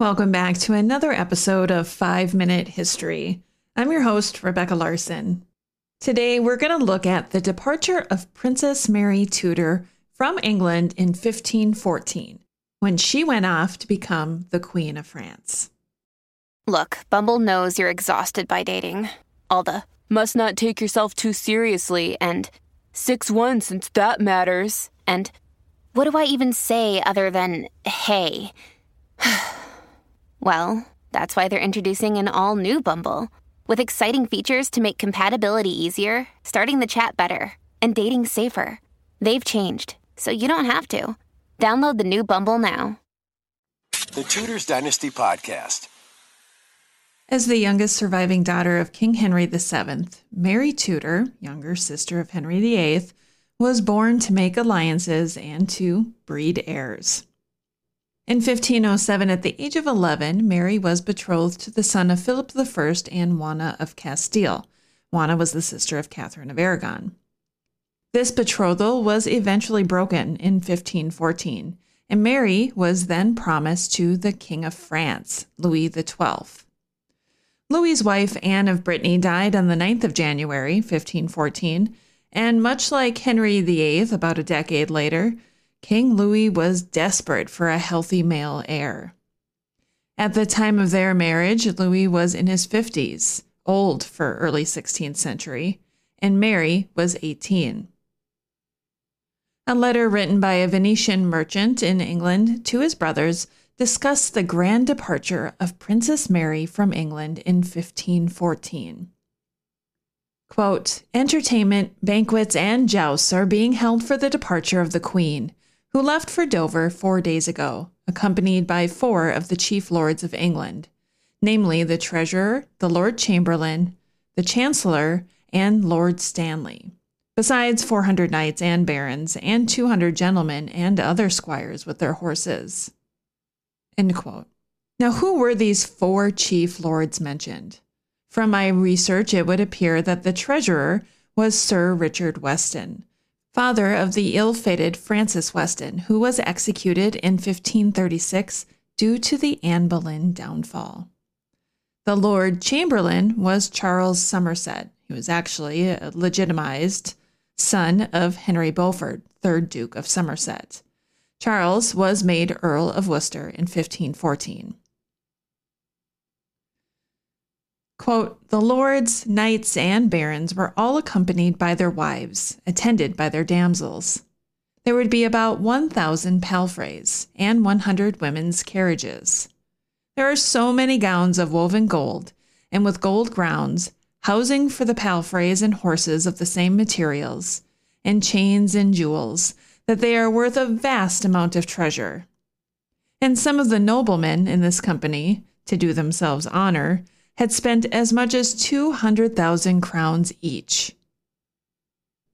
Welcome back to another episode of 5 Minute History. I'm your host, Rebecca Larson. Today, we're going to look at the departure of Princess Mary Tudor from England in 1514, when she went off to become the Queen of France. Look, Bumble knows you're exhausted by dating. All the must not take yourself too seriously and 6 1 since that matters. And what do I even say other than hey? Well, that's why they're introducing an all new Bumble with exciting features to make compatibility easier, starting the chat better, and dating safer. They've changed, so you don't have to. Download the new Bumble now. The Tudors Dynasty Podcast. As the youngest surviving daughter of King Henry VII, Mary Tudor, younger sister of Henry VIII, was born to make alliances and to breed heirs. In 1507, at the age of 11, Mary was betrothed to the son of Philip I and Juana of Castile. Juana was the sister of Catherine of Aragon. This betrothal was eventually broken in 1514, and Mary was then promised to the King of France, Louis XII. Louis's wife, Anne of Brittany, died on the 9th of January, 1514, and much like Henry VIII about a decade later, King Louis was desperate for a healthy male heir. At the time of their marriage, Louis was in his 50s, old for early 16th century, and Mary was 18. A letter written by a Venetian merchant in England to his brothers discussed the grand departure of Princess Mary from England in 1514. Quote, Entertainment, banquets, and jousts are being held for the departure of the Queen, who left for Dover four days ago, accompanied by four of the chief lords of England, namely the Treasurer, the Lord Chamberlain, the Chancellor, and Lord Stanley, besides 400 knights and barons, and 200 gentlemen and other squires with their horses. Now, who were these four chief lords mentioned? From my research, it would appear that the treasurer was Sir Richard Weston, father of the ill fated Francis Weston, who was executed in 1536 due to the Anne Boleyn downfall. The Lord Chamberlain was Charles Somerset. He was actually a legitimized son of Henry Beaufort, 3rd Duke of Somerset. Charles was made Earl of Worcester in 1514. Quote, the lords, knights, and barons were all accompanied by their wives, attended by their damsels. There would be about 1,000 palfreys and 100 women's carriages. There are so many gowns of woven gold, and with gold grounds, housing for the palfreys and horses of the same materials, and chains and jewels, that they are worth a vast amount of treasure. And some of the noblemen in this company, to do themselves honor, had spent as much as 200,000 crowns each.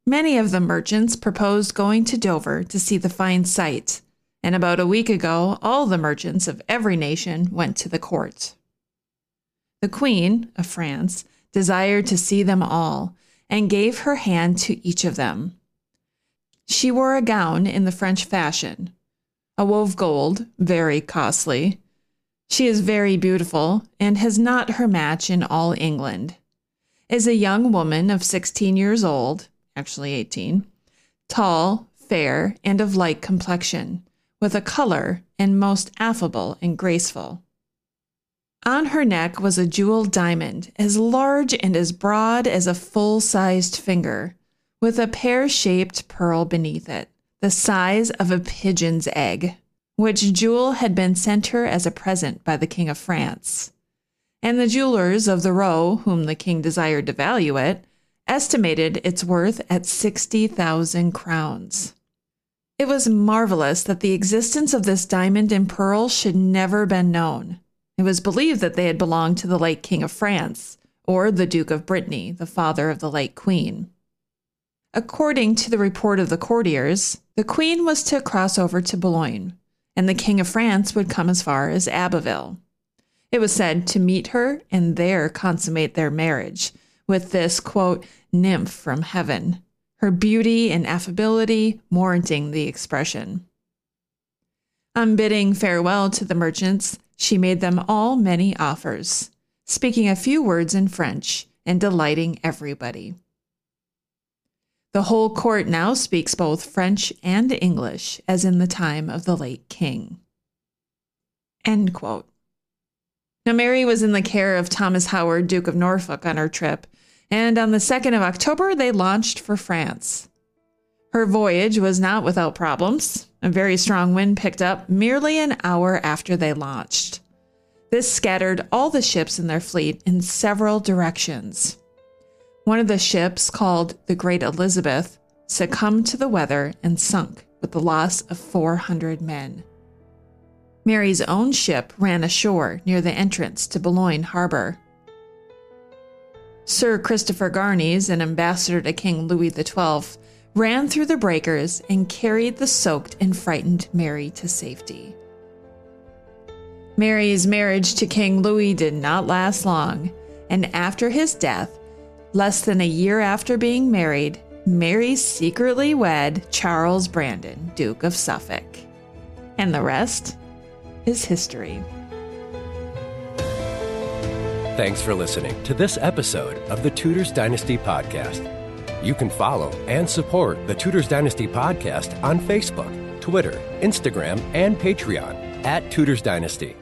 Many of the merchants proposed going to Dover to see the fine sight, and about a week ago, all the merchants of every nation went to the court. The Queen of France desired to see them all and gave her hand to each of them. She wore a gown in the French fashion, a wove gold, very costly, she is very beautiful and has not her match in all England. Is a young woman of 16 years old, actually 18, tall, fair, and of light complexion, with a color and most affable and graceful. On her neck was a jeweled diamond, as large and as broad as a full sized finger, with a pear shaped pearl beneath it, the size of a pigeon's egg which jewel had been sent her as a present by the King of France. And the jewelers of the row, whom the king desired to value it, estimated its worth at 60,000 crowns. It was marvelous that the existence of this diamond and pearl should never have been known. It was believed that they had belonged to the late King of France, or the Duke of Brittany, the father of the late Queen. According to the report of the courtiers, the Queen was to cross over to Boulogne, and the King of France would come as far as Abbeville. It was said to meet her and there consummate their marriage with this, quote, nymph from heaven, her beauty and affability warranting the expression. On bidding farewell to the merchants, she made them all many offers, speaking a few words in French and delighting everybody. The whole court now speaks both French and English, as in the time of the late king. Now, Mary was in the care of Thomas Howard, Duke of Norfolk, on her trip, and on the 2nd of October, they launched for France. Her voyage was not without problems. A very strong wind picked up merely an hour after they launched. This scattered all the ships in their fleet in several directions. One of the ships, called the Great Elizabeth, succumbed to the weather and sunk with the loss of 400 men. Mary's own ship ran ashore near the entrance to Boulogne harbor. Sir Christopher Garnies, an ambassador to King Louis XII, ran through the breakers and carried the soaked and frightened Mary to safety. Mary's marriage to King Louis did not last long, and after his death, less than a year after being married, Mary secretly wed Charles Brandon, Duke of Suffolk. And the rest is history. Thanks for listening to this episode of the Tudors Dynasty Podcast. You can follow and support the Tudors Dynasty podcast on Facebook, Twitter, Instagram, and Patreon at Tudors Dynasty.